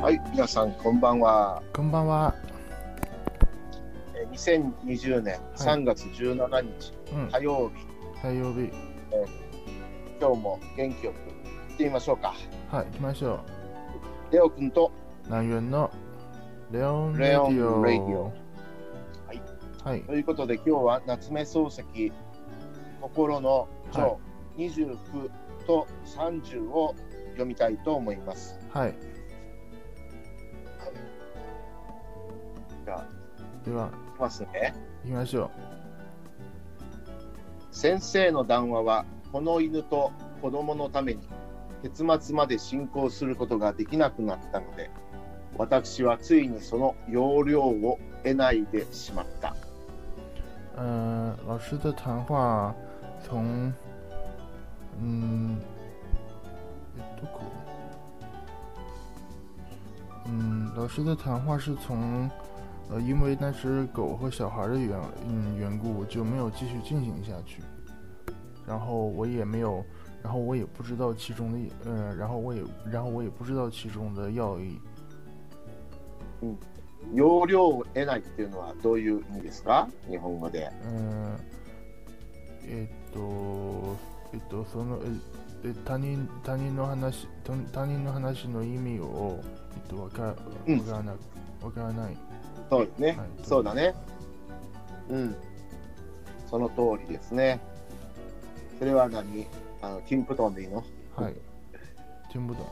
はい、皆さんこんばんは。こんばんは。えー2020年3月17日、うん、火曜日、火曜日。今日も元気よく行ってみましょうか。はい、行きましょレオ君とう。南園のレオンレデレオンィオ。レディオはい。はい。ということで今日は夏目漱石心の章29と30を読みたいと思います。はい。じゃあ、では、いきますね。行きましょ先生の談話はこの犬と子供のために結末まで進行することができなくなったので私はついにその要領を得ないでしまった。う。呃，老师的谈话从，嗯，えどこ？嗯，老师的谈话是从，呃，因为那只狗和小孩的缘，嗯，缘故，就没有继续进行下去。然后我也没有，然后我也不知道其中的，呃，然后我也，然后我也不知道其中的要义。 要領を得ないっていうのはどういう意味ですか？日本語で。うんえっと、えっと、その、ええ他人他人の話他他人の話の意味を、えっと、わかうんわからなわからない。そうですね。はいそうだね。うん。その通りですね。それは何？あの、ティンプトンでいいの？はい。听不懂。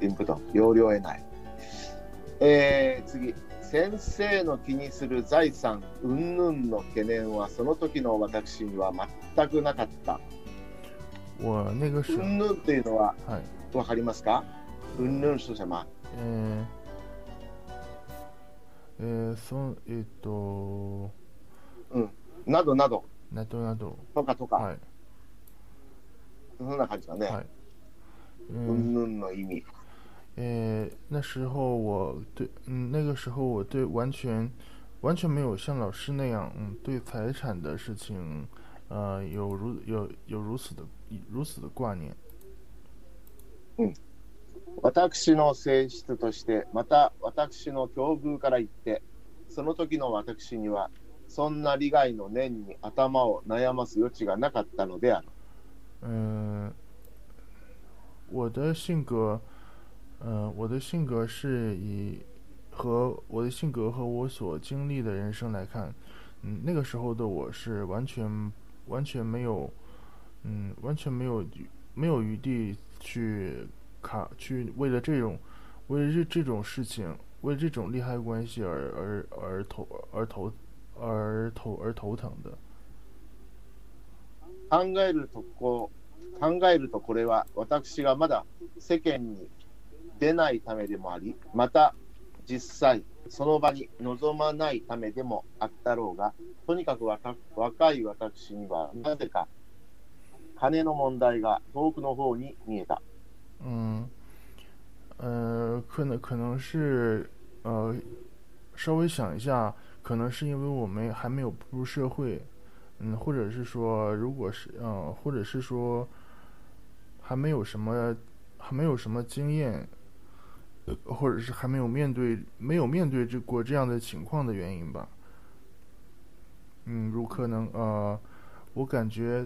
ティンプトン。要領を得ない。えー、次。先生の気にする財産云々の懸念はその時の私には全くなかった。我那个时候，云々っていうのははい。わかりますか云々是什么えー、えー、そえーっとうん、などなどなどなど。とかとか、はい。そんな感じだね。はい。うん云々の意味。呃，那时候我对，嗯，那个时候我对完全完全没有像老师那样，嗯，对财产的事情，呃，有如有有如此的如此的挂念。私の性質として、また私の境遇から言って、その時の私には、そんな利害の念に頭を悩ます余地がなかったのである。嗯、我的性格， 呃，我的性格是以和我的性格和我所经历的人生来看，嗯，那个时候的我是完全完全没有，嗯，完全没有余没有余地去卡去为了这种为了这这种事情，为了这种利害关系而而而头而头而头而头疼的。考えるとこ考えるとこれは私がまだ世間に 出ないためでもあり、また実際その場に臨まないためでもあったろうが、とにかく若若い私にはなぜか金の問題が遠くの方に見えた。嗯，呃，可能可能是呃，稍微想一下，可能是因为我们还没有步入社会，嗯，或者是说，如果是嗯、呃，或者是说还没有什么还没有什么经验，或者是还没有面对没有面对这过这样的情况的原因吧。嗯，如可能呃，我感觉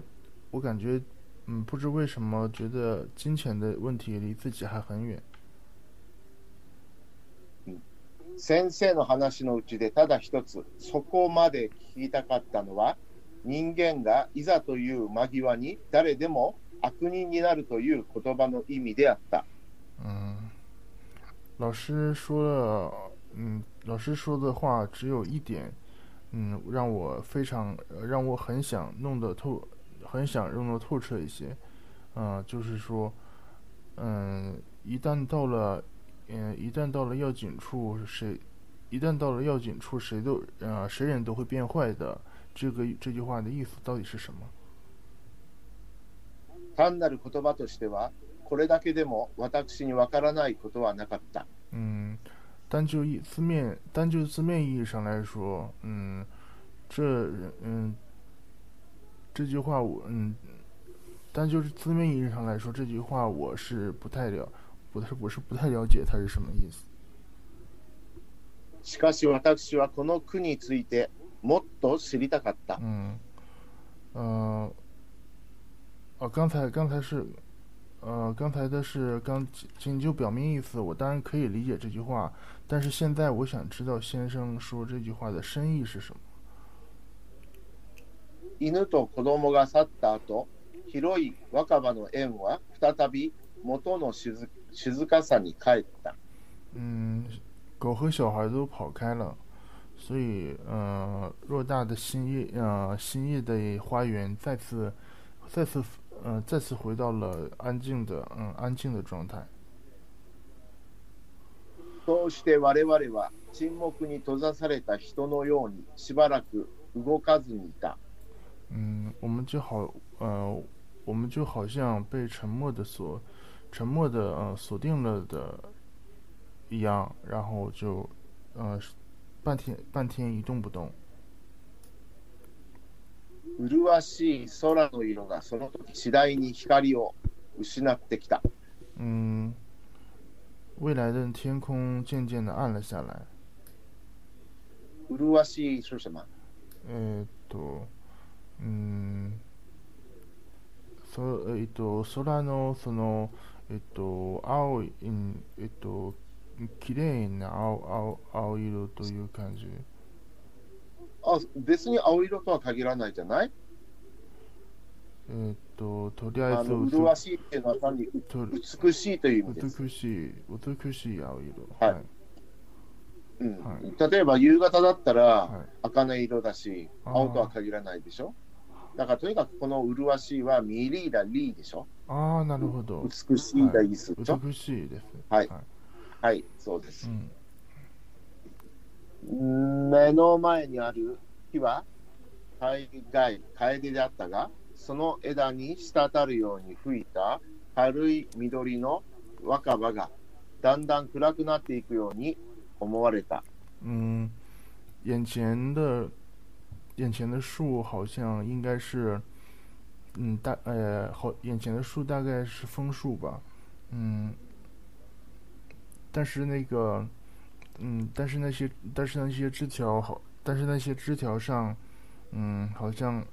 我感觉嗯，不知为什么觉得金钱的问题离自己还很远。先生の話のうちでただ一つ、そこまで聞きたかったのは、人間がいざという間際に誰でも悪人になるという言葉の意味であった。嗯， 老师说了，嗯，老师说的话只有一点，嗯，让我非常，呃让我很想弄得透，很想弄得透彻一些，嗯、就是说，嗯，一旦到了，嗯、一旦到了要紧处，谁，一旦到了要紧处，谁都，呃，谁人都会变坏的。这个这句话的意思到底是什么？単なる言葉としては、 これだけでも私にわからないことはなかった。嗯，单就意字面，单就字面意义上来说，嗯，这嗯这句话我嗯，单就是字面意义上来说，这句话我是不太了，不是我是不太了解它是什么意思。しかし私はこの句についてもっと知りたかった。嗯，呃，哦，刚才刚才是，呃，刚才的是刚仅就表明意思，我当然可以理解这句话，但是现在我想知道先生说这句话的深意是什么。犬と子供が去った後、広い若葉の円は再び元の静静かさに帰った。嗯，狗和小孩都跑开了，所以，呃，偌大的新叶，呃，新叶的花园再次，再次， 呃，再次回到了安静的，嗯，安静的状态。そうして我々は沈黙に閉ざされた人のようにしばらく動かずにいた。嗯，我们就好，呃，我们就好像被沉默的锁，沉默的，呃，锁定了的一样，然后就，呃，半天半天一动不动。 麗しい空の色がその時次第に光を失ってきた。嗯，未来的天空渐渐的暗了下来。麗しい是什么？えーっと、うん、そえーっと空のそのえっと青い、うんえっと綺麗な青青青色という感じ。あ別に青色とは限らないじゃない？えーっととりあえず麗しいっていうのは単にと美しいという意味です。美しい美しい青色。はいはい。うんは例えば夕方だったらはい茜色だし、あー青とは限らないでしょ？だからとにかくこの麗しいはミリーラリーでしょ？ああなるほど。美しいがいいすでしょ？美しいです。はいはい。はい、そうですう。ん。目の前にある木は大概楓であったが、その枝に滴るように吹いた軽い緑の若葉がだんだん暗くなっていくように思われた。嗯，眼前的眼前的树好像应该是，嗯，大呃，好，眼前的树大概是枫树吧，嗯，但是那个，嗯，但是那些但是那些枝条好，但是那些枝条上，嗯，好像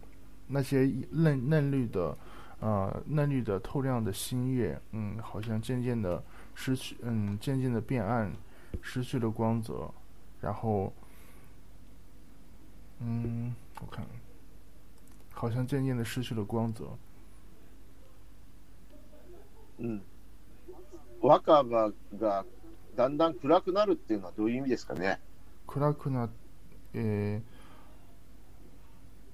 那些嫩嫩绿的，呃，嫩绿的透亮的新叶，嗯，好像渐渐的失去，嗯，渐渐的变暗，失去了光泽。然后，嗯，我看，好像渐渐的失去了光泽。うん、若葉が だんだん暗くなるっていうのはどういう意味ですかね？暗くな、え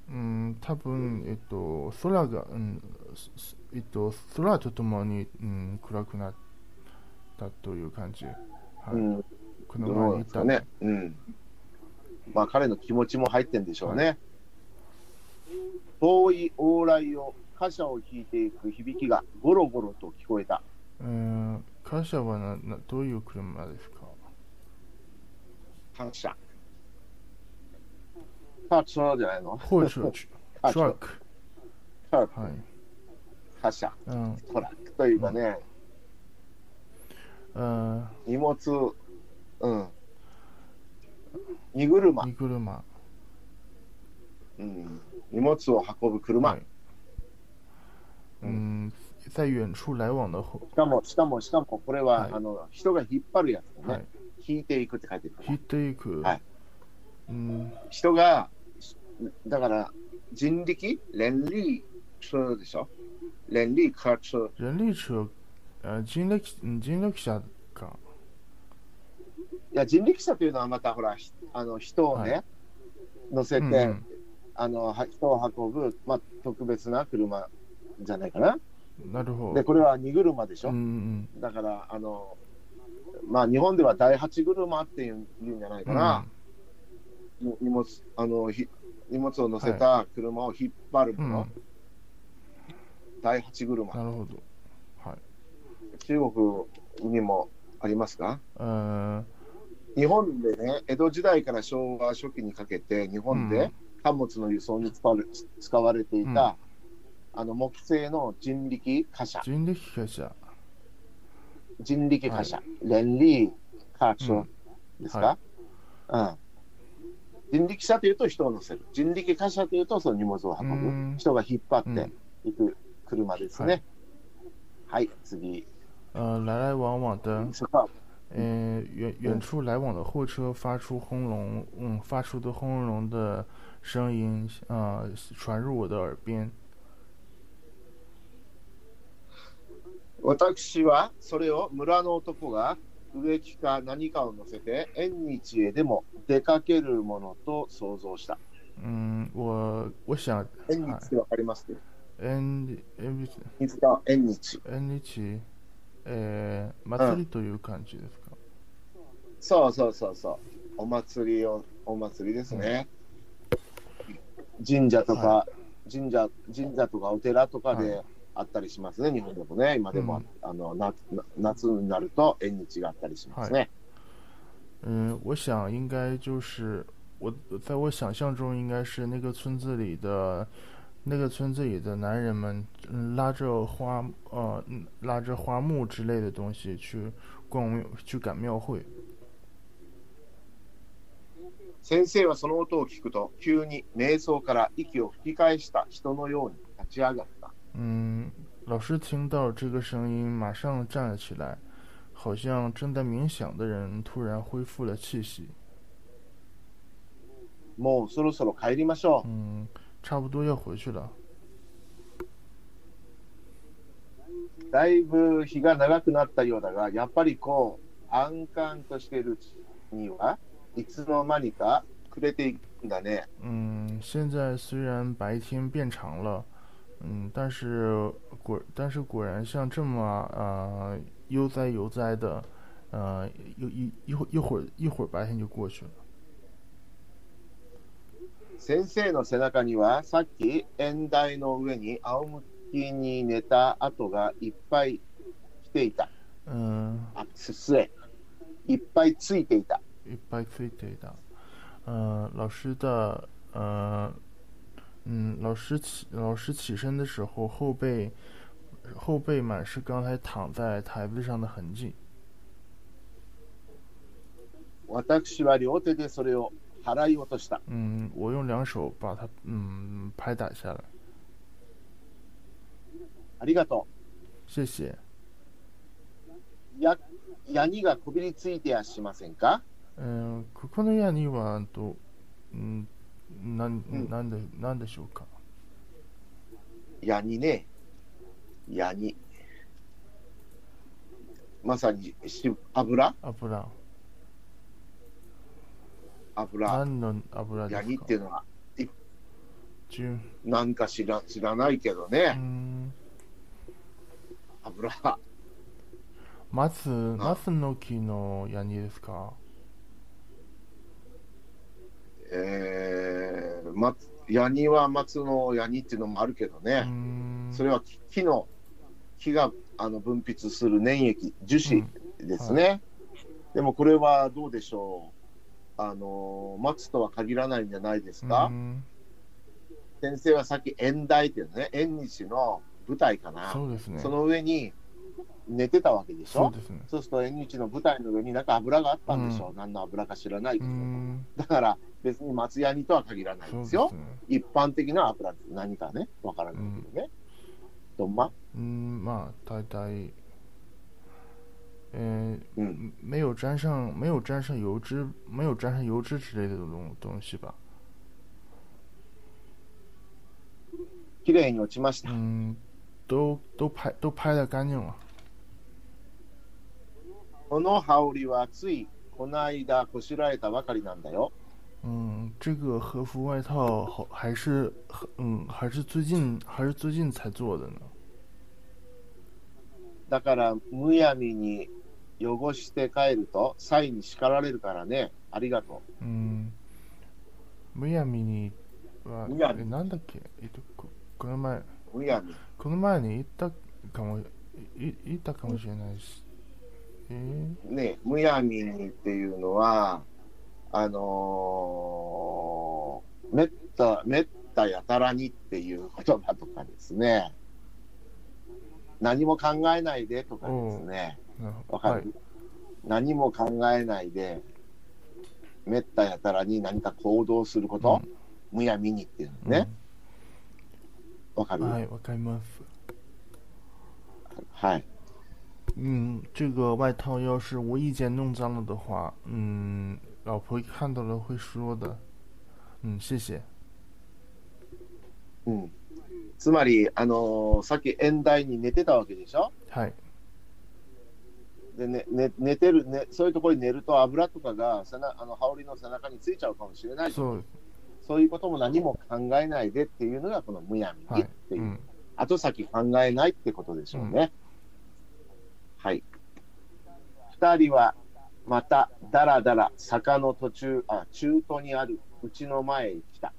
ー、うん、多分、えっと、空が、うん、えっと、空とともに、うん、暗くなったという感じ。はい。うん、このど前に言ったね？うん。まあ彼の気持ちも入ってんでしょうね。遠い往来を貨車を引いていく響きがゴロゴロと聞こえた。えー、貨車はななどういう車ですか？貨車。カー車じゃないの？貨車、カートラック。トラックはい。貨車。うん。トラックというかね、あ荷物、うん。荷車、荷車。うん。荷物を運ぶ車。はい嗯，在远处来往的后，しかも、しかも、しかも、これは、はいあの人が引っ張るやつだね。はい引いていくって書いてる引いていく。はい嗯，人が、だから人力、連力？車でしょ？連力卡車。人力车，呃，人力，嗯，人力車か。いや、人力車というのはまたほら、ひあの人をね、は乗せて、うんうんあのは人を運ぶ、まあ、特別な車じゃないかな。なるほで、ど。これは荷車でしょ、うんうんだから、あの、まあ、日本では第八車っていうんじゃないかうん。荷物あのひ荷物を乗せた車を引っ張るうもの、ん、第八車。なるほど。はい。中国にもありますか？呃，日本でね、江戸時代から昭和初期にかけて、日本で貨物の輸送に使われ使われていた、あの木製の人力貨車、人力貨車。人力貨車、連理貨車ですか、うん人力車というと人を乗せる。人力貨車というとその荷物を運うんぶ。人が引っ張っうんていく車ですね。はい、次。呃，来来往往的，そこは呃，远远处来往的货车发出轰隆，嗯，发出的轰隆隆的声音，啊、传入我的耳边。私はそれを村の男が植木か何かを乗せて縁日へでも出かけるものと想像した。嗯，我我想，縁日ってわかります縁縁日縁日。縁日、えー、祭りという感じですか？そうそうそうそう。お祭りを、お祭りですね。神社とか、は神社、神社とかお寺とかはであったりしますね、日本でもね。今でも、あのなな夏になると縁日があったりしますね。嗯，我想应该就是我在我想象中应该是那个村子里的，那个村子里的男人们，嗯，拉着花呃嗯拉着花木之类的东西去逛庙去赶庙会。先生はその音を聞くと、急に瞑想から息を吹き返した人のように立ち上がった。嗯，老师听到这个声音，马上站了起来，好像正在冥想的人突然恢复了气息。もうそろそろ帰りましょう。嗯，差不多要回去了。だいぶ日が長くなったようだが、やっぱりこう、安閑としているうちには、いつの間にか暮れていくんだね。嗯，现在虽然白天变长了， 嗯，但是果但是果然像这么呃悠哉悠哉的，呃，一一一会一会儿一会儿白天就过去了。先生の背中には、さっき縁台の上に仰向きに寝た跡がいっぱい来ていた。嗯，あ、すすえ。いっぱいついていた。一百岁对的。呃，老师的呃， 嗯，老师起老师起身的时候，后背后背满是刚才躺在台子上的痕迹。私は両手でそれを払い落とした。嗯，我用两手把它嗯拍打下来，ありがと谢谢。う。や、ヤニがこびりついてやしませんかうん、ここの矢にはと、うん、 なんうんなんでなんでしょうか？ヤニね。ヤニ。まさにし油？油。油。何の油でヤニすかっていうのは、純なんか知ら知らないけどうね。ん油。松松の木の矢にですか？えー、ま、ヤニは松のヤニっていうのもあるけどうね。んそれは木木の、木があの分泌する粘液、樹脂ですね。でもこれはどうでしょう？あの、松とは限らないんじゃないですか？うん先生はさっき縁台っていうね、縁日の舞台かな。そうですね。その上に寝てたわけでしょ？そうですね。そうすると縁日の舞台の上になんか油があったんでしょう、何の油か知らないけうど、んだから別に松ヤニとは限らないですよ。ね。一般的な油です。何かね、わからないけどね。どんま？嗯，嘛，大概，呃，嗯，没有沾上没有沾上油脂，没有沾上油脂之类的东东西吧。綺麗に落ちました。嗯，都都拍都拍的干净了。この羽織はついこの間こしらえたばかりなんだよ。嗯，这个和服外套好还是嗯还是最近还是最近才做的呢。だからむやみに汚して帰ると、サイに叱られるからね。ありがと嗯，むやみにはえなんだっけ？えっとここの前う。むやみ。この前に言ったかもい言ったかもしれないし、えー、ね、むやみにっていうのは、あのー、めった、めったやたらにっていう言葉とかですね、何も考えないでとかですね、わかる、どはい。何も考えないで、めったやたらに何か行动すること、むやみにっていうのね、わ、かる、嗯。はい、わかります。はい。嗯，这个外套要是无意间弄脏了的话，嗯，老婆看到了会说的。嗯，谢谢。うん、つまり、あのーさっき縁台に寝てたわけでしょ？はい。で、ねね、寝てる、ね、そういうところに寝ると油とかが背なあの羽織の背中についちゃうかもしれないそう、そういうことも何も考えないでっていうのがこのむやみはいにって。いう、うん。後先考えないってことでしょうね。はい。二人はまただらだら坂の途中、あ、中途にあるうちの前へ来た。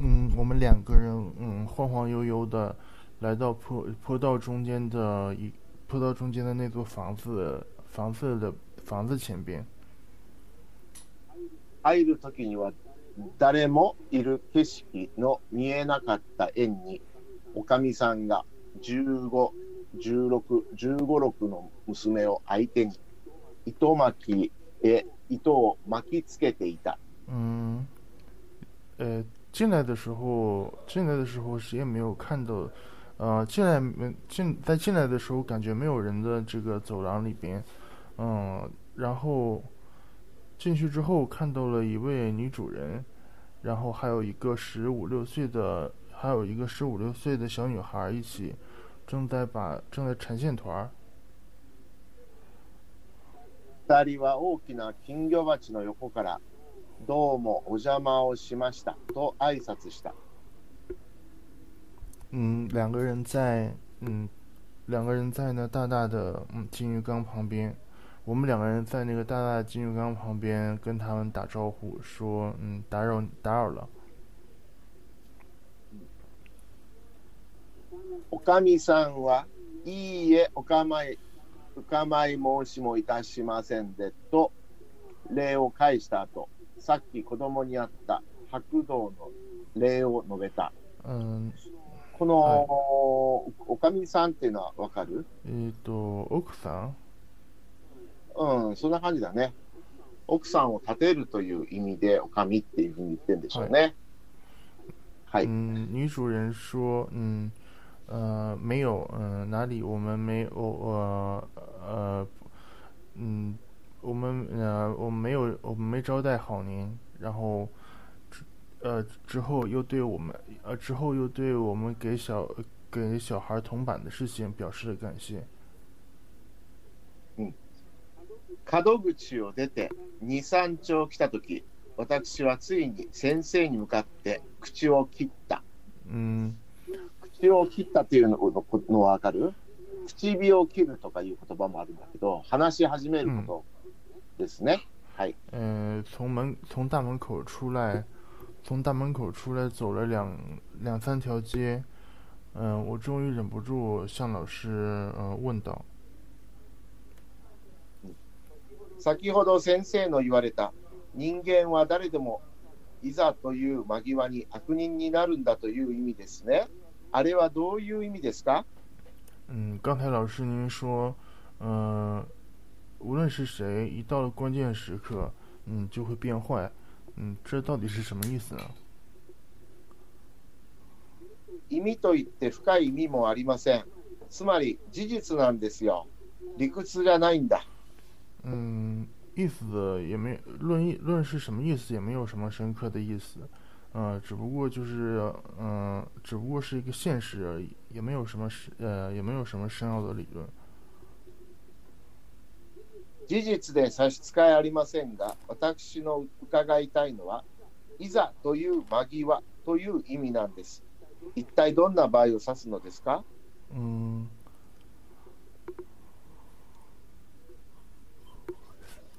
嗯，我们两个人，嗯，晃晃悠悠的来到坡坡道中间的一坡道中间的那座房子房子的房子前边。入るときには誰もいる景色の見えなかった園に、おかみさんが15、16、15、6の娘を相手に、糸巻きへ糸を巻きつけていた。嗯，呃，进来的时候，进来的时候谁也没有看到，呃，进来没进在进来的时候感觉没有人的这个走廊里边，嗯，然后进去之后看到了一位女主人，然后还有一个十五六岁的，还有一个十五六岁的小女孩一起正在把正在缠线团儿。 二人は大きな金魚鉢の横から、どうもお邪魔をしましたと挨拶した。嗯，两个人在嗯，两个人在那大大的嗯金鱼缸旁边，我们两个人在那个大大的金鱼缸旁边跟他们打招呼，说嗯打扰打扰了。おかみさんは、いいえ、おかまい、おかまい申しもいたしませんで、と、礼を返した後、さっき子供にあった白道の礼を述べた。嗯，この、はいおかみさんっていうのはわかる？えっ、と奥さん，うん、そんな感じだね。奥さんを立てるという意味で、おかみっていうふうに言ってるんでしょうね。はい。嗯，女主人说嗯呃没有嗯、哪里我们没有呃呃嗯我们呃我们没有我们没招待好您，然后。呃，之後又對我們，呃，之後又對我們給小給小孩銅板的事情表示了感謝。門口を出て2、3丁来たとき、私はついに先生に向かって口を切った。嗯 口を切ったっていうのののわかる？唇を切るとかいう言葉もあるんだけど、話し始めることですね。はい。呃，從門從大門口出來，從大門口出來走了兩兩三條街，嗯、我終於忍不住向老師呃問道，先ほど先生の言われた人間は誰でもいざという間際に悪人になるんだという意味ですね。あれはどういう意味ですか？嗯，剛才老師您說，呃，無論是誰，一到了關鍵時刻，嗯，就會變壞，嗯，這到底是什麼意思呢？意味といって深い意味もありません。つまり事実なんですよ。理屈じゃないんだ。嗯，意思也没论意论是什么意思，也没有什么深刻的意思，呃，只不過就是嗯、呃只不過是一個現實而已，也沒有什麼深呃，也沒有什麼深奧的理論。事実で差し支えありませんが、私の伺いたいのは、いざという間際という意味なんです。一体どんな場合を指すのですか？嗯，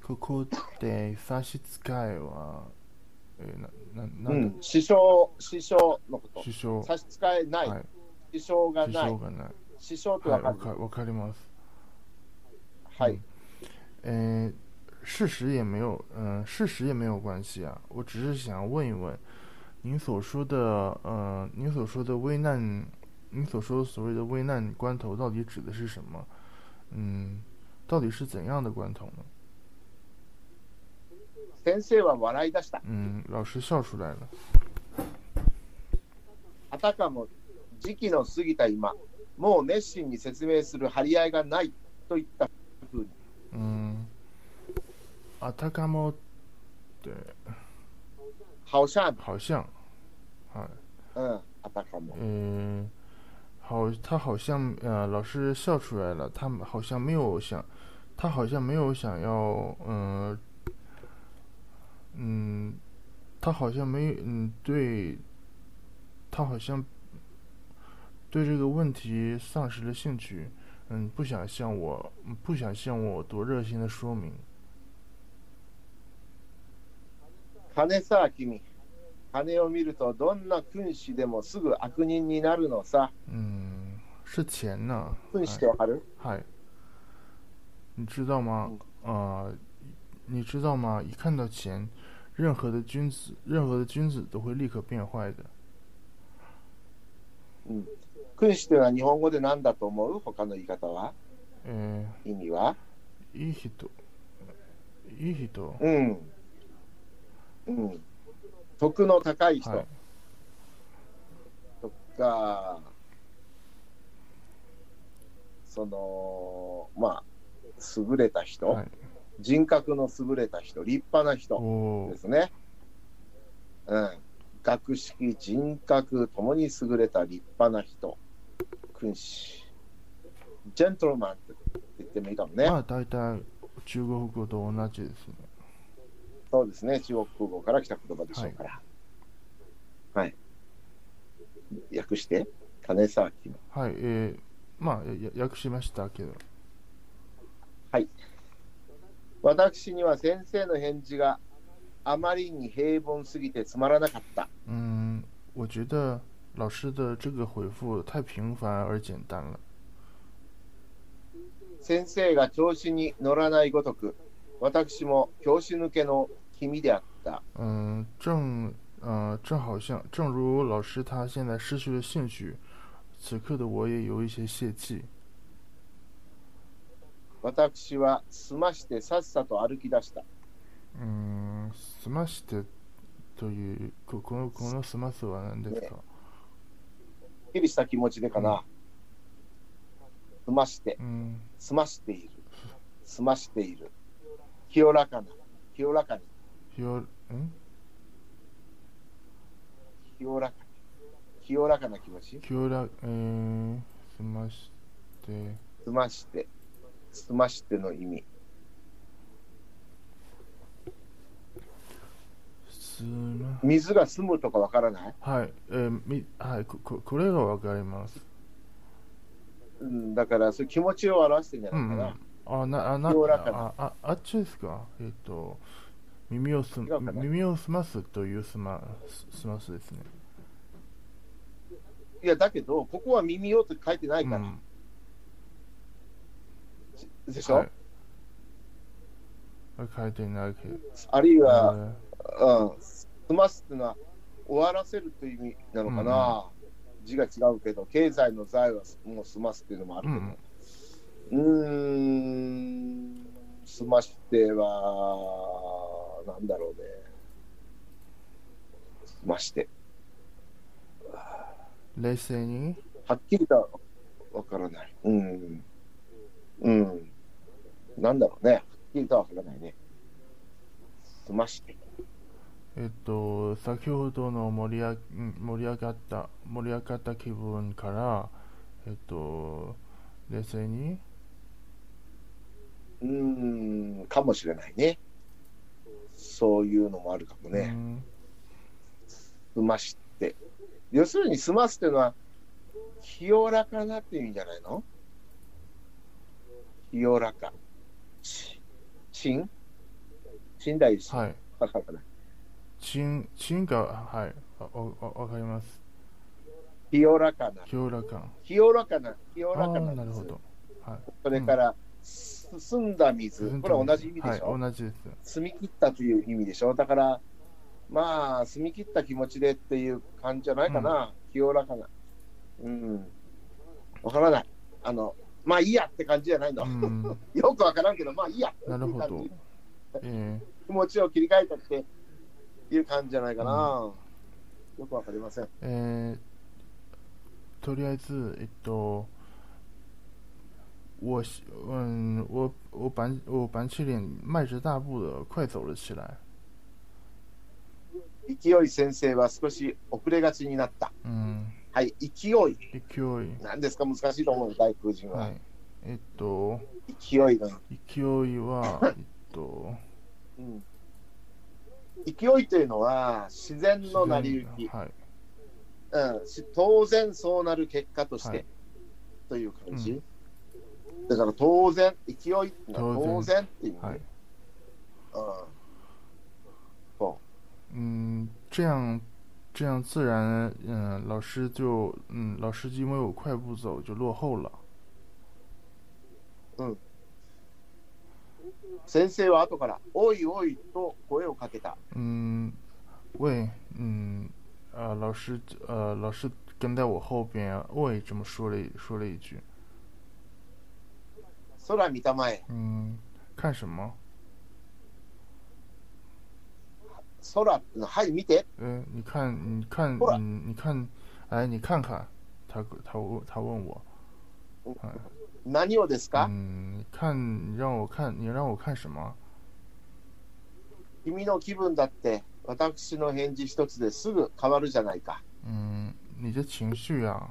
ここで差し支えは、えーなななうんだ、支障、支障のこと。支障差し支えない、はい支障が支ない障。がない。支障ってはい、わかる、わかわかります。 はい。嗯，事实也没有，嗯、事实也没有关系啊。我只是想问一问，您所说的，呃，您所说的危难，您所说的所谓的危难关头，到底指的是什么？嗯，到底是怎样的关头呢？ 先生は笑い出した。嗯，老师笑出来了。あたかも時期の過ぎた今、もう熱心に説明する張り合いがないといったふうに。嗯，あたかもって好像、好像，はい。うん、あたかも。嗯，好，他好像呃，老师笑出来了，他好像没有想，他好像没有想要，嗯、嗯，他好像没，嗯，对，他好像对这个问题丧失了兴趣，嗯，不想向我，嗯不想向我多热心的说明。金さ、君。金を見ると、どんな君子でもすぐ悪人になるのさ。嗯，是钱呢，君子ってわかる嗨，你知道吗？啊、你知道吗？一看到钱， 任何的君子，任何的君子都会立刻变坏的。うん。君子というのは日本語で何だと思う？他の言い方は？え意味は？ー、いい人、いい人、うん。うん。徳の高い人はい、とか、その、まあ、優れた人、はい。人格の優れた人、立派な人ですね。うん。学識、人格ともに優れた立派な人、君子。ジェントルマンって言ってもいいかもね。まあ大体中国語と同じですね。そうですね、中国語から来た言葉でしょうから。はい。訳して、金沢君。はい、えー、まあや訳しましたけど。私には先生の返事があまりに平凡すぎてつまらなかった。嗯，我觉得老师的这个回复太平凡而简单了。先生が調子に乗らないごとく、私も教師抜けの君であった。嗯，正呃正好像正如老师他现在失去了兴趣，此刻的我也有一些泄气。私は済ましてさっさと歩き出した。うん、済ましてというここのこの済ますは何ですか？すっきりした気持ちでかな。済まして、うん、済ましている。済ましている。清らかな。清らかに。よん？清らかに。清らかな気持ち？今日らえー、済まして済まして。済ましての意味。水が済むとかわからない？はいえー、みはいこここれがわかります。うん、だから、そういう気持ちを表してんじゃうないかな。んうん。あなあなあああっちですか？えっ、と耳をす耳を澄ますというすますすますですね。いや、だけど、ここは耳をって書いてないから。うんでしょ、はい。書いてないけど。あるいは、えうん、済ますっていうのは終わらせるという意味なのかな、字が違うけど、経済の財はもう済ますっていうのもあるーうけど、んうーん、済ましては、なんだろうね。済まして。冷静に？はっきりとはわからない。うん。うん。なんだろうね。はっきりとはわからないね。済まして。えっと、先ほどの盛りあん盛り上がった盛り上がった気分から、えっと、冷静に、うーん、かもしれないね。そういうのもあるかもうね。ん済まして。要するに、済ますっていうのは、清らかなっていう意味じゃないの？清らか。ち、ち死ん？だりし、はい。わかるかな？チン、チンが、はい、わかります。清らかな。清らか。清らかな。清らかな。なるほど。はい。それから、済す澄んだ水、これは同じ意味でしょ、はい、同じです。澄み切ったという意味でしょ？だから、まあ、澄み切った気持ちでっていう感じじゃないかな、清らかな。うん。わからない。あの、まあいいやって感じじゃないの。うん、よくわからんけど、まあいいや。なるほど。え 気持ちを切り替えたっていう感じじゃないかな。よくわかりません。ーえーとりあえず、えっと，我喜嗯，我我板我板起脸，迈着大步的快走了起来。勢い先生は少し遅れがちになった。うん、はい、勢い。勢い。何ですか？難しいと思う、外国人は。はい。えっと、勢いが、勢いは、えっと、うん。勢いというのは自然の成り行き、はい。うん、し当然そうなる結果として、はいという感じ。だから当然、勢いっていうのは当当然っていうはい。うんそ嗯，这样这样自然，嗯，老师就嗯，老师因为我快步走就落后了。う先生は後から、おいおいと声をかけた。嗯，喂，嗯，呃，老师，呃，老师跟在我后边，喂，这么说了一说了一句。空見たまえ、嗯，看什么？ 空、はい、見て。嗯，你看，你看，过来嗯，你看，哎，你看看，他他问他问我，哎，何をですか、嗯，你看，你让我看，你让我看什么？君の気分だって、私の返事一つですぐ変わるじゃないか。嗯，你的情绪啊，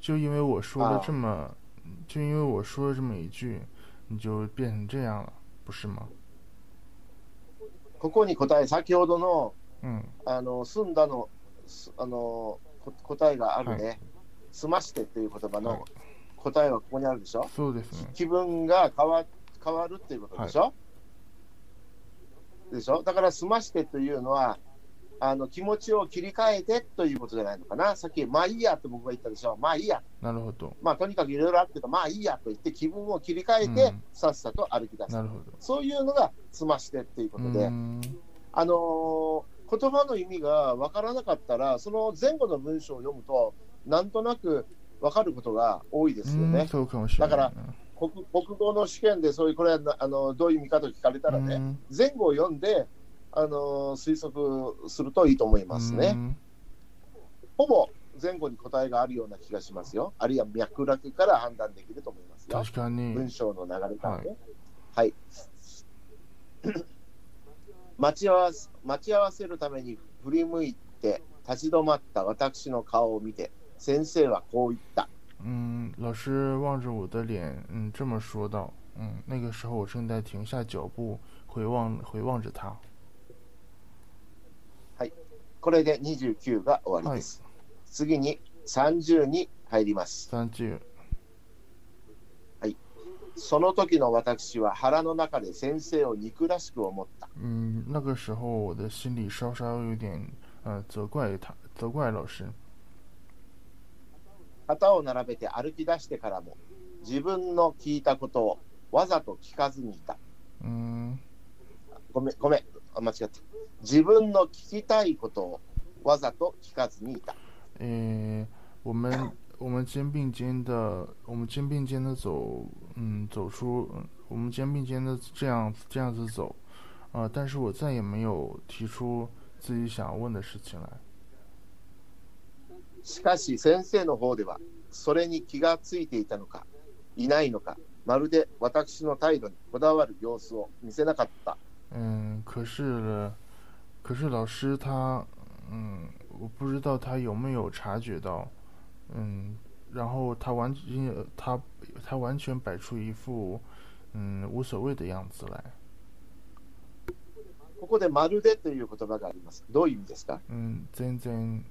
就因为我说了啊这么，就因为我说了这么一句，你就变成这样了，不是吗？ ここに答え、先ほどの、嗯あの、済んだの、すあの、こ答えがあるね。は済ましてっていう言葉はい。の答えはここにあるでしょ、そうですね。気分が変わ変わるっていうことでしょ、でしょ？だから済ましてというのはあの気持ちを切り替えてということじゃないのかな。さっきまあいいやって僕が言ったでしょ？まあいいやなるほど。まあとにかくいろいろあってとまあいいやと言って気分を切り替えて、うんさっさと歩き出すなるほど。そういうのが済ましてっていうことで、嗯あのー言葉の意味が分からなかったらその前後の文章を読むとなんとなく分かることが多いですよね嗯，。そうかもしれない。だから国国語の試験でそういうこれはなあのどういう意味かと聞かれたらね、うん前後を読んであの推測するといいと思いますね。うんほぼ前後に答えがあるような気がしますよ。あるいは脈絡から判断できると思いますよ。確かに。文章の流れからね。はい。待ち合わせ待ち合わせるために振り向いて立ち止まった私の顔を見て先生はこう言った。嗯，老师望着我的脸，嗯，这么说道。嗯，那个时候我正在停下脚步，回望回望着他。これで29が終わりです。次に30に入ります。三句。その時の私は腹の中で先生を憎らしく思った。嗯，那个时候我的心里稍稍有点，呃，责怪他，责怪老师。旗を並べて歩き出してからも自分の聞いたことをわざと聞かずにいた。嗯ごめん、ごめん、あ間違った。自分の聞きたいことをわざと聞かずにいた。诶，我们我们肩并肩的，我们肩并肩的走，嗯，走出，嗯我们肩并肩的这样这样子走，啊、但是我再也没有提出自己想要问的事情来。しかし先生の方ではそれに気がついていたのかいないのかまるで私の態度にこだわる様子を見せなかった。嗯，可是，可是老师他，嗯， 我不知道他有没有察觉到，嗯，然后他完全他他完全摆出一副，嗯，无所谓的样子来。ここでまるでという言葉があります。どういう意味ですか？嗯，全然，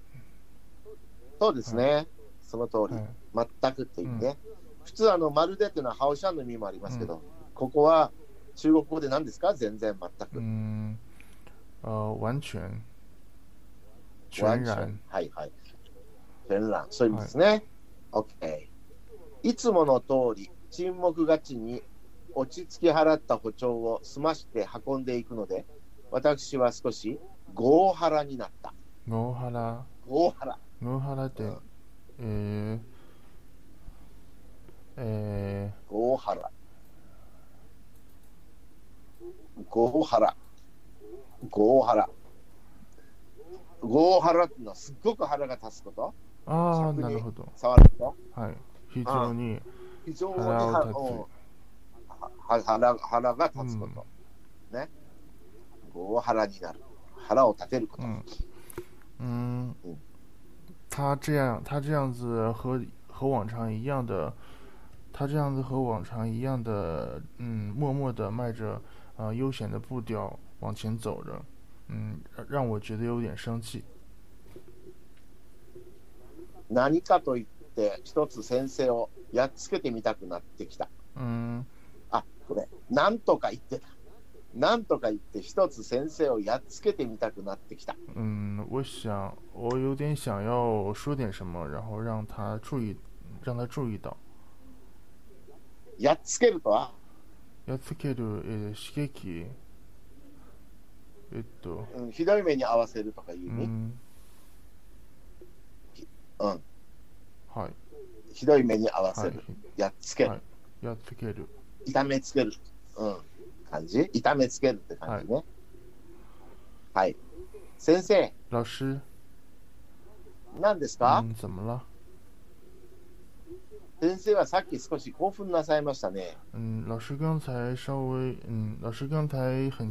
そうですね。その通り。はい全くっていう意味ね。普通あの、まるでっていうのはハオシャンの意味もありますけど、ここは中国語で何ですか？全然全く。嗯，呃，完全，全完然全。はいはい。全然。そういう意味ですね。OK。いつもの通り、沈黙がちに落ち着き払った歩調を済まして運んでいくので、私は少し合腹になった。ゴーハラ、合腹。ゴーハラって、えー、え合腹。合腹。合腹。合腹っていうのはすっごく腹が立つこと、ああ、なるほど。触るとはい。非常に、非常に腹を立つはうんは腹腹が立つこと。ね。合腹になる。腹を立てること。嗯嗯嗯，他这样，他这样子和和往常一样的，他这样子和往常一样的，嗯，默默的迈着呃悠闲的步调往前走着，嗯，让让我觉得有点生气。何かと言って、一つ先生をやっつけてみたくなってきた。嗯あ、これ、なんとか言ってた。なんとか言って、一つ先生をやっつけてみたくなってきた。嗯，我想我有点想要说点什么，然后让他注意，让他注意到。やっつけるとは、やっつける、えー刺激。えっと、うん、ひどい目に遭わせるとかいうう意味。ん、うん。はい、ひどい目に遭わはいせる。、やっつける。はいやっつける。痛めつける。うん。感じ？痛めつけるって感じね。はい。先生、老师，何ですか、嗯，怎么了？先生はさっき少し興奮なさいましたね。嗯，老师刚才稍微，嗯，老师刚才很，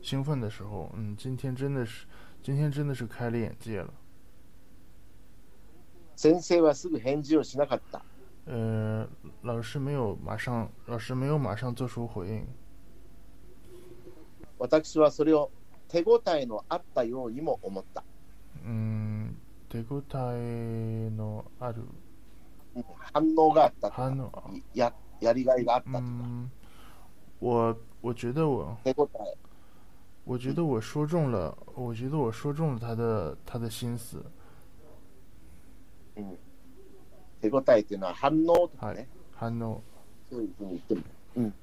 兴奋的时候，嗯，今天真的是，今天真的是开了眼界了。先生はすぐ返事をしなかった。呃，老师没有马上，老师没有马上做出回应。私はそれを手応えのあったようにも思った。嗯，手応えのあるうん反応があったとか反応。ややりがいがあったとか、嗯，我我觉得我手応え。 我觉得我说中了，我觉得我说中了他的他的心思。うん手応えっていうのは反応とかね、反応。そういうふうに言ってる。うん。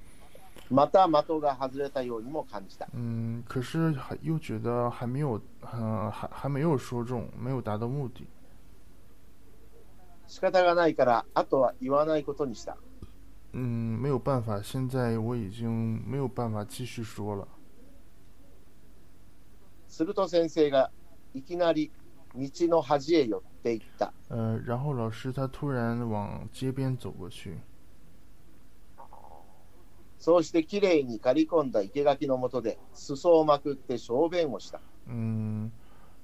また的が外れたようにも感じた。嗯，可是还又觉得还没有，嗯、还还没有说中，没有达到目的。仕方がないから、あとは言わないことにした。嗯，没有办法，现在我已经没有办法继续说了。 すると先生がいきなり道の端へ寄っていった。呃，然后老师他突然往街边走过去，そうしてきれいに刈り込んだ生垣の下で裾をまくって小便をした。嗯，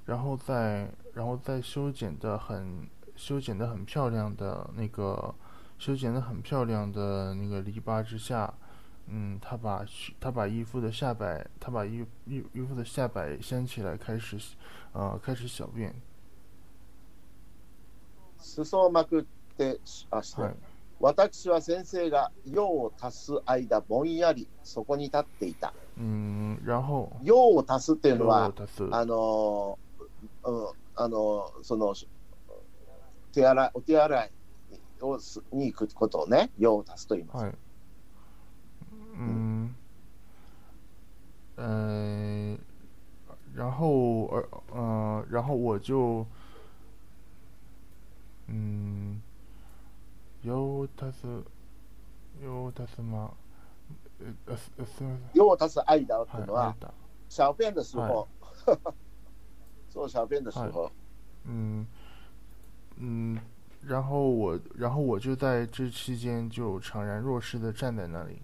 然后在然后在修剪的很修剪的很漂亮的那个修剪的很漂亮的那个篱笆之下，嗯，他把他把衣服的下摆，他把衣衣衣服的下摆掀起来，开始呃开始小便。裾をまくってあして、はい私は先生が用を足す間ぼんやりそこに立っていた。嗯，然后用を足すっていうのは、あのーうん、あのーその手洗いお手洗いをすに行くことをね、用を足すと言います。はい。嗯，呃，然后呃呃，然后我就，嗯，有他是有他是吗？呃呃呃是用を足す間っていうのはは、小便的時候、そう、小便的時候、嗯嗯，然后我然后我就在这期间就怅然若失的站在那里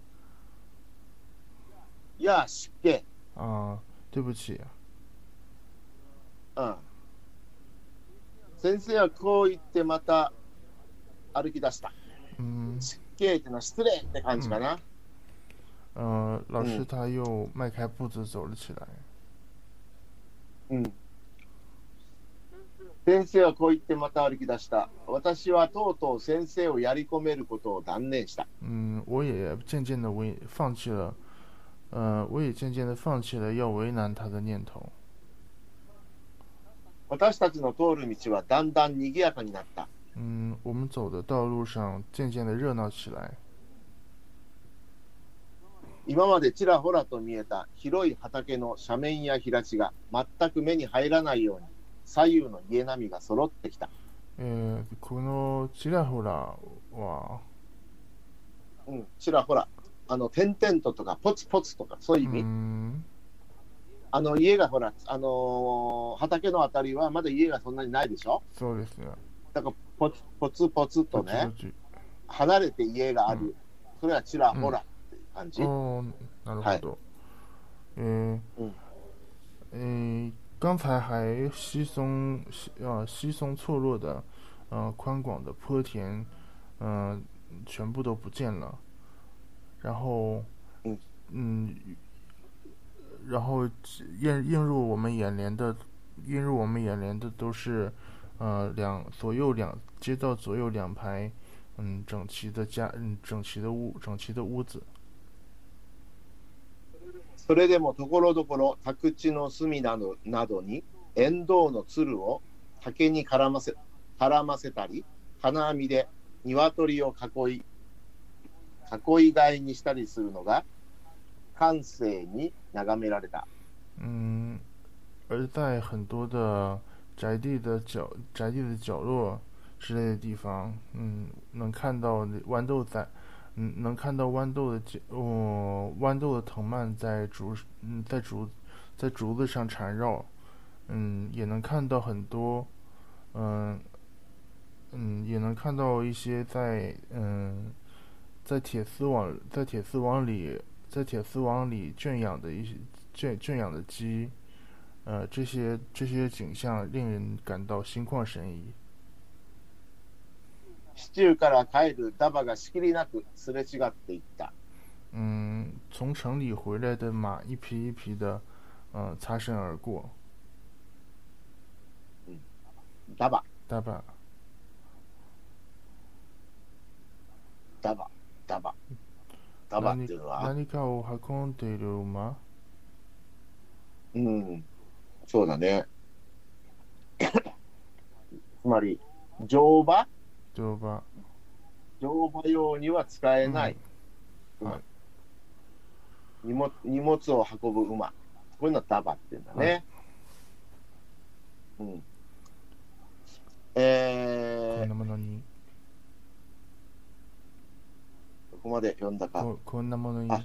いや、湿気、啊，对不起，うん。先生はこう言ってまた歩き出した。嗯。失敬ってのは失礼って感じかな。呃，老师嗯他又迈开步子走了起来。うん。先生はこう言ってまた歩き出した。私はとうとう先生をやり込めることを断念した。嗯，我也渐渐的为放弃了，呃，我也渐渐的放弃了要为难他的念头。私たちの通る道はだんだん賑やかになった。嗯，我们走的道路上渐渐的热闹起来。今までちらほらと見えた広い畑の斜面や平地が全く目に入らないように左右の家並みが揃ってきた。えー、このちらほらは、うん、ちらほら。あの、点々ととかポツポツとかそういう意味。うん、あの、家がほら、あのー畑のあたりはまだ家がそんなにないでしょ？そうですね。だからポツポツポツとね、離れて家がある。うんそれはちらほらっていう感じ。哦，なるほど。嗯嗯嗯，刚才还稀松稀呃稀松错落的，呃宽广的坡田，嗯、全部都不见了。然后，嗯嗯，然后映映入我们眼帘的，映入我们眼帘的都是，呃两左右两街道左右两排，嗯整齐的家，嗯整齐的屋，整齐的屋子。それでもところどころ宅地の隅などなどにエンドウのつるを竹に絡ませ絡ませたり金網で鶏を囲い 囲い飼いにしたりするのが感性に眺められた。嗯，而在很多的宅地的角宅地的角落之类的地方，嗯，能看到那豌豆在，嗯，能看到豌豆的结哦，豌豆的藤蔓在竹嗯在竹在竹子上缠绕，嗯，也能看到很多，嗯嗯，也能看到一些在嗯 在铁丝网在铁丝网里在铁丝网里圈养的一些圈圈养的鸡，呃，这些这些景象令人感到心旷神怡。市中から帰るダバがしきりなくすれ違っていった。嗯，从城里回来的马一匹一匹的，呃，擦身而过。ダバ、大阪，ダバ、 ダバ。ダバっていうのは、何かを運んでいる馬？うん、そうだね。つまり、乗馬？乗馬。乗馬用には使えない、うんはい荷物荷物を運ぶ馬。こういうのはダバっていうんだね。うん。こえー、んなものに、ここまで読んだか。ここんなものにあ、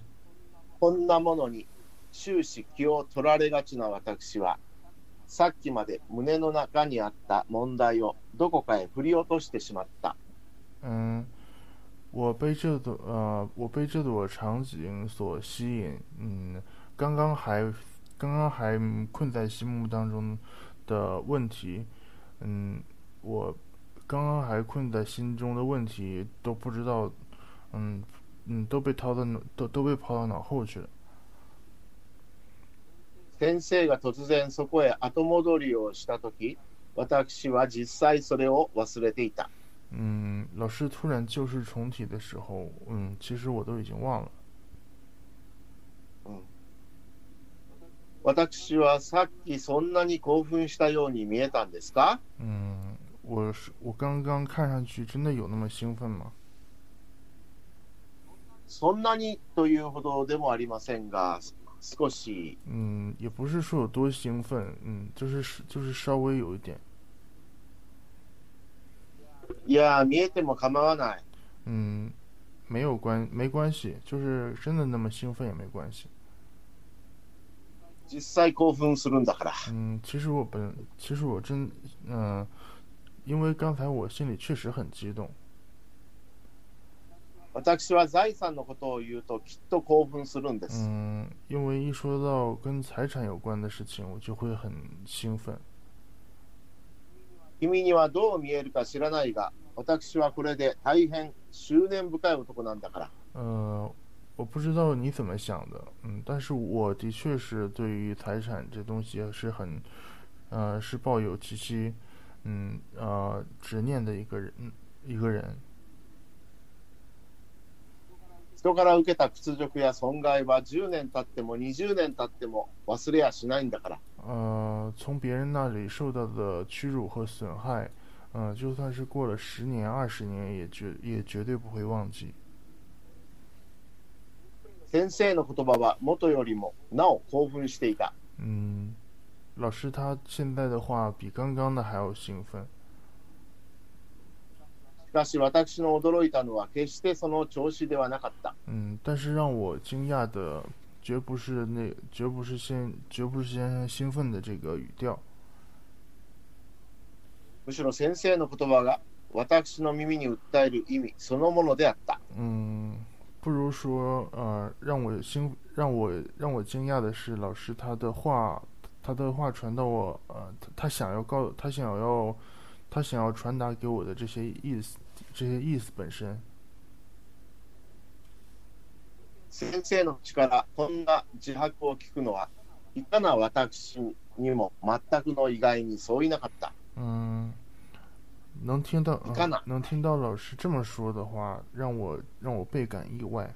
こんなものに終始気を取られがちな私は、さっきまで胸の中にあった問題をどこかへ振り落としてしまった。嗯，我被这朵呃，我被这朵场景所吸引。嗯，刚刚还刚刚还困在心目当中的问题，嗯，我刚刚还困在心中的问题都不知道，嗯嗯，都被抛到脑都都被抛到脑后去了。先生が突然そこへ後戻りをしたとき、私は実際それを忘れていた。嗯，老师突然旧事重提的时候，嗯，其实我都已经忘了。私はさっきそんなに興奮したように見えたんですか嗯，我是我刚刚看上去真的有那么兴奋吗？ そんなにというほどでもありませんが、少し、嗯，也不是说有多兴奋，嗯，就是就是稍微有一点，いや、見えても構わない。嗯，没有关没关系，就是真的那么兴奋也没关系。実際興奮するんだから。嗯，其实我本其实我真嗯、因为刚才我心里确实很激动，私は財産のことを言うときっと興奮するんです。嗯，因为一说到跟财产有关的事情，我就会很兴奋。君にはどう見えるか知らないが、私はこれで大変執念深い男なんだから。呃， 我不知道你怎么想的，嗯，但是我的确是对于财产这东西是很，呃，是抱有极其，嗯呃执念的一个人，一个人。 人から受けた屈辱や損害は10年経っても20年経っても忘れやしないんだから。呃，从别人那里受到的屈辱和损害，嗯、就算是过了十年、二十年，也绝也绝对不会忘记。先生の言葉は元よりもなお興奮していた。嗯，老师他现在的话比刚刚的还要兴奋。しかし私の驚いたのは決してその調子ではなかった。嗯，但是让我惊讶的绝不是那，绝不是先，绝不是先兴奋的这个语调。むしろ先生の言葉が私の耳に訴える意味そのものであった。嗯，不如说，呃，让我兴，让我让我惊讶的是，老师他的话，他的话传到我，呃，他他想要告，他想要，他想要传达给我的这些意思，这些意思本身。先生の口からこんな自白を聞くのはいかな私にも全くの意外にそういなかった。嗯，能听到，你看哪呃能听到老师这么说的话，让我让我倍感意外。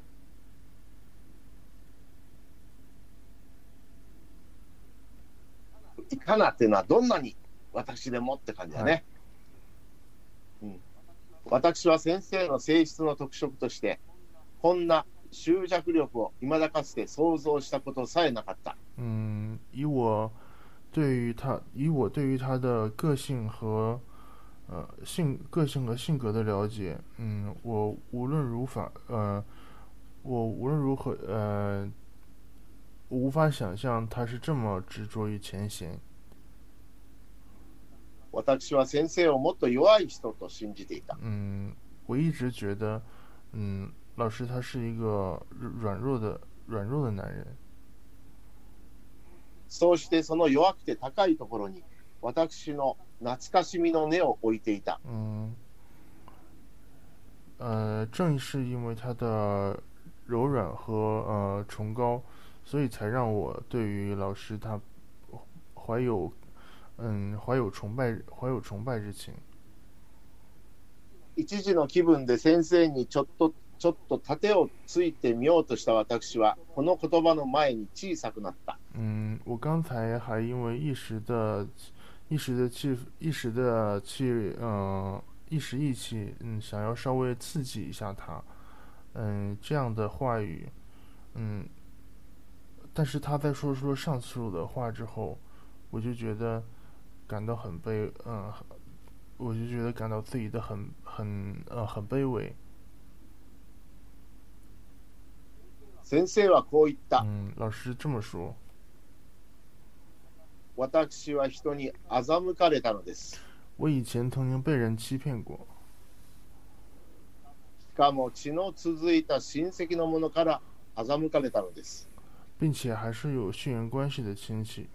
いかなっていうのはどんなに私でもって感じだね。はいうん、 私は先生の性質の特色として、こんな執着力を未だかつて想像したことさえなかった。嗯，以我对于他，以我对于他的个性和呃性个性和性格的了解，嗯，我无论如法，呃，我无论如何，呃，无法想象他是这么执着于前嫌。私は先生をもっと弱い人と信じていた。嗯，我一直觉得，嗯，老师他是一个软弱的软弱的男人。そうしてその弱くて高いところに私の懐かしみの根を置いていた。嗯，呃，正是因为他的柔软和呃崇高，所以才让我对于老师他怀有嗯怀有崇拜怀有崇拜之情。一時の気分で先生にちょっとちょっと盾をついてみようとした私はこの言葉の前に小さくなった。嗯，我刚才还因为一时的一时的气一时的气嗯、一时意气嗯想要稍微刺激一下他，嗯这样的话语嗯，但是他在说出了上述的话之后，我就觉得 感到很卑嗯，我就觉得感到自己的很很呃很卑微。先生はこう言った。嗯，老师这么说。私は人に欺かれたのです。我以前曾经被人欺骗过，しかも血の続いた親戚の者から欺かれたのです。并且还是有血缘关系的亲戚。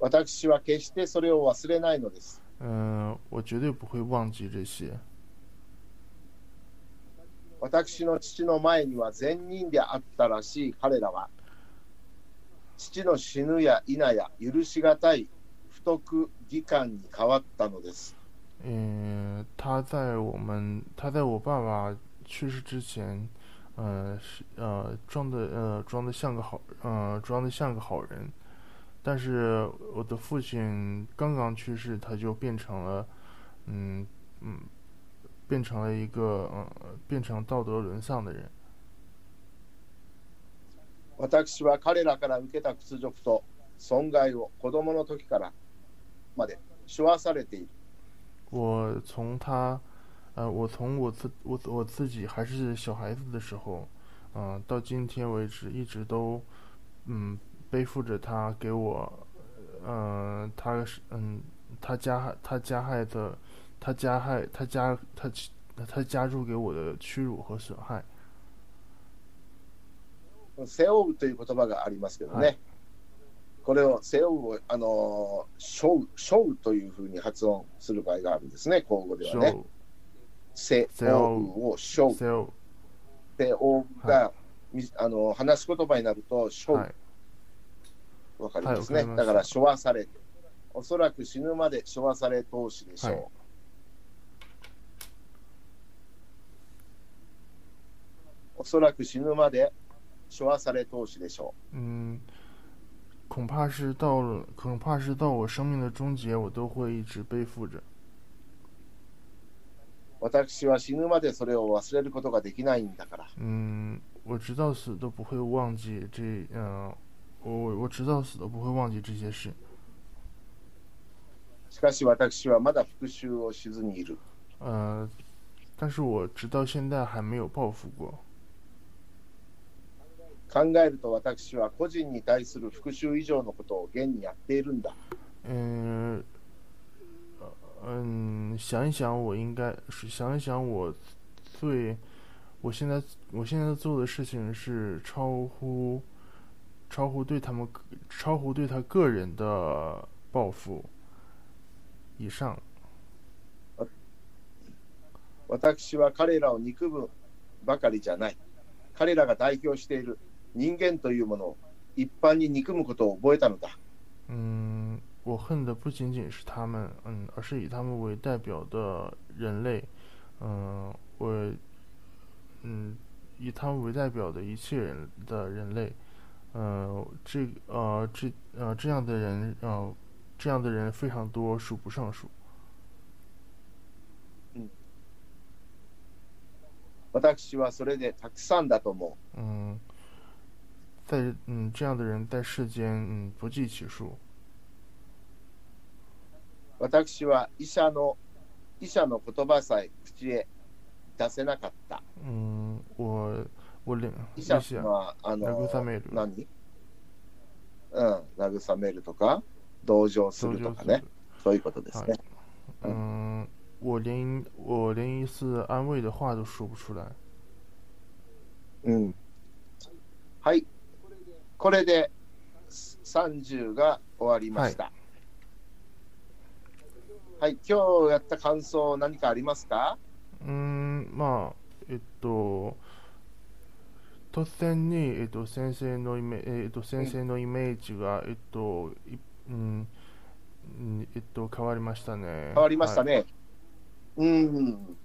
私は決してそれを忘れないのです。嗯、我绝对不会忘记这些。私の父の前には善人であったらしい彼らは、父の死ぬや否や許しがたい不徳義感に変わったのです。嗯，他在我们，他在我爸爸去世之前，呃，是呃装的呃装的像个好，呃装的像个好人，但是我的父亲刚刚去世，他就变成了，嗯嗯，变成了一个呃变成道德沦丧的人。私は彼らから受けた屈辱と損害を子供の時からまで背負わされている。我从他，呃，我从我自我我自己还是小孩子的时候，嗯、到今天为止一直都，嗯， 背负着他给我，嗯、他是嗯，他加害他加害的，他加害他加他他加诸给我的屈辱和损害。背負うという言葉がありますけどね。はいこれを背負うを、あの背負う、背負うというふうに発音する場合があるんですね、口語ではね。受背負うを背負う。背負て、おが、みあの話し言葉になると、しょう、はい。わかりますね。はいわかだから、処和され、おそらく死ぬまで処和され通しでしょう。はいおそらく死ぬまで処和され通しでしょ嗯，恐怕是到了，恐怕是到我生命的终结，我都会一直背负着。う。私は死ぬまでそれを忘れることができないんだから。嗯，我直到死都不会忘记这，嗯、我我我直到死都不会忘记这些事。しかし私はまだ復讐をしずにいる。呃，但是我直到现在还没有报复过。考えると私は個人に対する復讐以上のことを現にやっているんだ。嗯，嗯，想一想，我应该是想一想，我最，我现在我现在做的事情是超乎， 超乎对他们，超乎对他个人的报复以上。私は彼らを憎むばかりじゃない。彼らが代表している人間というものを一般に憎むことを覚えたのだ。嗯，我恨的不仅仅是他们，嗯，而是以他们为代表的人类，嗯，我，嗯，以他们为代表的一切人的人类， 呃，这呃这呃这样的人，呃，这样的人非常多，数不胜数。私はそれでたくさんだと思う。嗯，在嗯这样的人在世间，嗯不计其数。私は医者の医者の言葉さえ口へ出せなかった。嗯，我 我领医者はあの慰める何？うん、慰めるとか、同情するとかね、そういうことですね。嗯，我连我连一次安慰的话都说不出来。うん。はい。これで30が終わりました。はい、今日やった感想何かありますか？うん、まあ、えっと、突然に、えっと、先生のイメ、えっと、先生のイメージが、えっと、いうん、うんえっと、変わりましたね。変わりましたはい。ね。うん。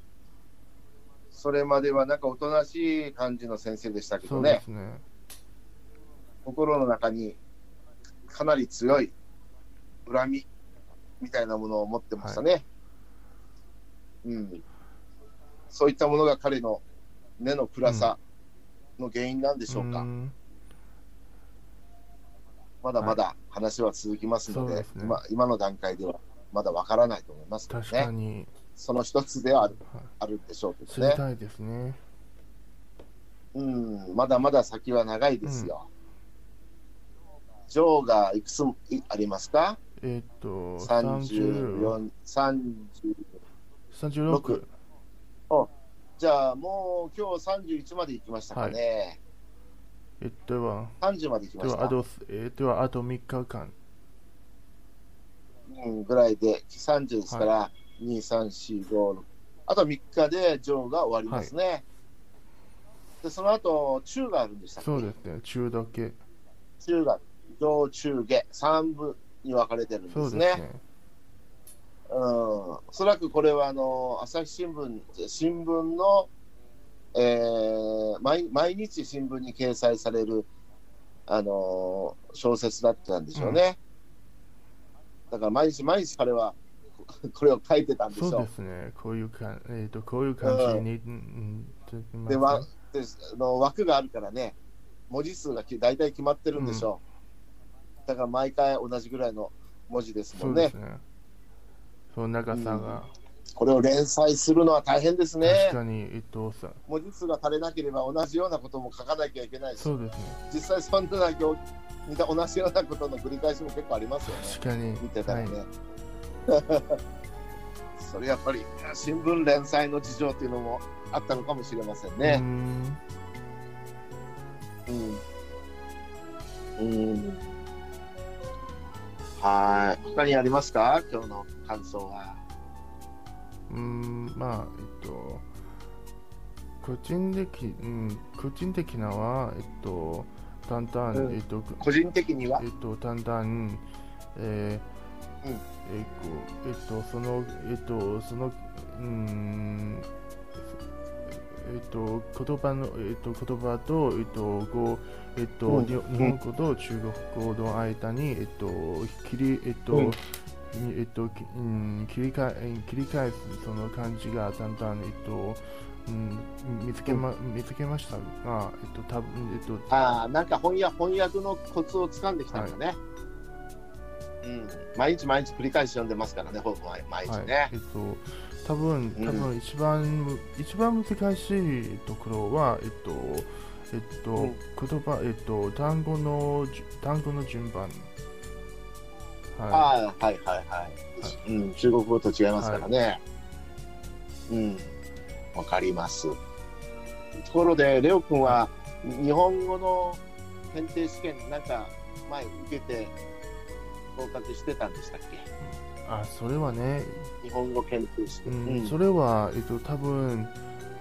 それまではなんかおとなしい感じの先生でしたけどねそうで、すね。心の中にかなり強い恨みみたいなものを持ってましたね。うん。そういったものが彼の根の暗さの原因なんでしょうか。ん、まだまだ話は続きますので、そうですね今今の段階ではまだわからないと思いますけど確かね。にその一つではあるはいあるんでしょうけどね。知りたいですね。うん、まだまだ先は長いですよ。ジョーがいくついありますか？えっと、30 ?34、30 36。じゃあもう今日31まで行きましたかね。えっと、では、30まで行きました。ではあと、えっと、ではあと3日間。うん、ぐらいで30ですから、2、3、4、5、6。あと3日でジョーが終わりますね。で、その後、中があるんでしたっけ？そうですね、中だけ。中が、上中下、3部に分かれてるんですね。そうですね。うん、おそらくこれはあの朝日新聞、新聞の、えー毎毎日新聞に掲載される、あの小説だったんでしょうね。だから毎日毎日彼はこ これを書いてたんでしょう。そうですね、こういうかん、えっ、と、こういう感じに、うん、うん、でわであの枠があるからね、文字数がき大体決まってるんでしょう。だから毎回同じぐらいの文字ですもんねそうです。ね。そう、長さが、これを連載するのは大変ですね確。かに、えっと、さ、文字数が足りなければ同じようなことも書かなきゃいけないし、そうですね、実際そんな行似た同じようなことの繰り返しも結構ありますよね。確かに、見てたはい、らね。それやっぱり新聞連載の事情っていうのもあったのかもしれませんね。ん、うん。うん。はい。他にありますか？今日の感想は。うーん、まあ、えっと、個人的、うん、個人的なは、えっと、だんだん、うんえっと、個人的には？えっと、だんだん、えーうんえっと、えっと、その、えっと、その、うーん、えっと、言葉の、えっと、言葉と、えっと、語、えっと、うん。に日本語と中国語の間に、えっと、切り、えっと、うん。にえっと、きうん、切りかえ切り返すその感じがだんだん、えっと、うん、見つけま、見つけましたが、えっと、多分えっと、ああ、なんか翻訳翻訳のコツをつかんできたんだね。うん、毎日毎日繰り返し読んでますからね、ほぼ毎毎日はい。ね。えっと、多分多分一番、一番難しいところは、えっと、えっと、うん言葉、えっと、単語の単語の順番。はああ、はいはいはい。うん、中国語と違いますからね。うん、わかります。ところで、レオ君は日本語の検定試験、なんか前受けて合格してたんでしたっけ？い。あ、それはね、日本語検定試う験。ん、それは、えっと、多分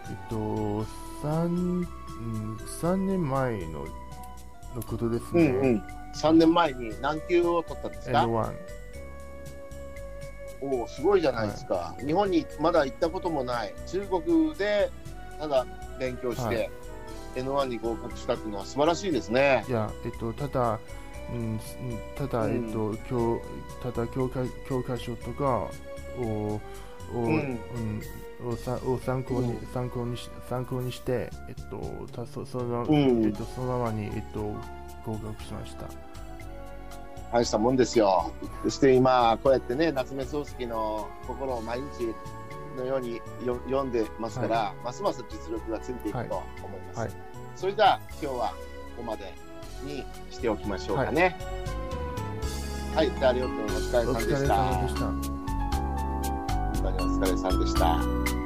えっと、三、うん、三年前の、のことですね。うんうん。3年前に何級を取ったんですか？N1。おお、すごいじゃないですか、日本にまだ行ったこともない、中国でただ勉強して、はい N1 に合格したっていうのは素晴らしいですね。いや、えっと、ただ、うん、うんただ、うんえっと、教、ただ教科、教科書とかを、を、ううんん、をさを参考に、うん参考にし、参考にして、えっと、たそその、うんえっと、そのままに、えっと、合格しました。大したもんですよ。そして今、こうやってね、夏目漱石の心を毎日のようによ読んでますから、ますます実力がついていくと思います。はいそれじゃあ、今日はここまでにしておきましょうかね。はい、じゃあ、りょうくんお疲れお疲れさんでした。お疲れさんでした。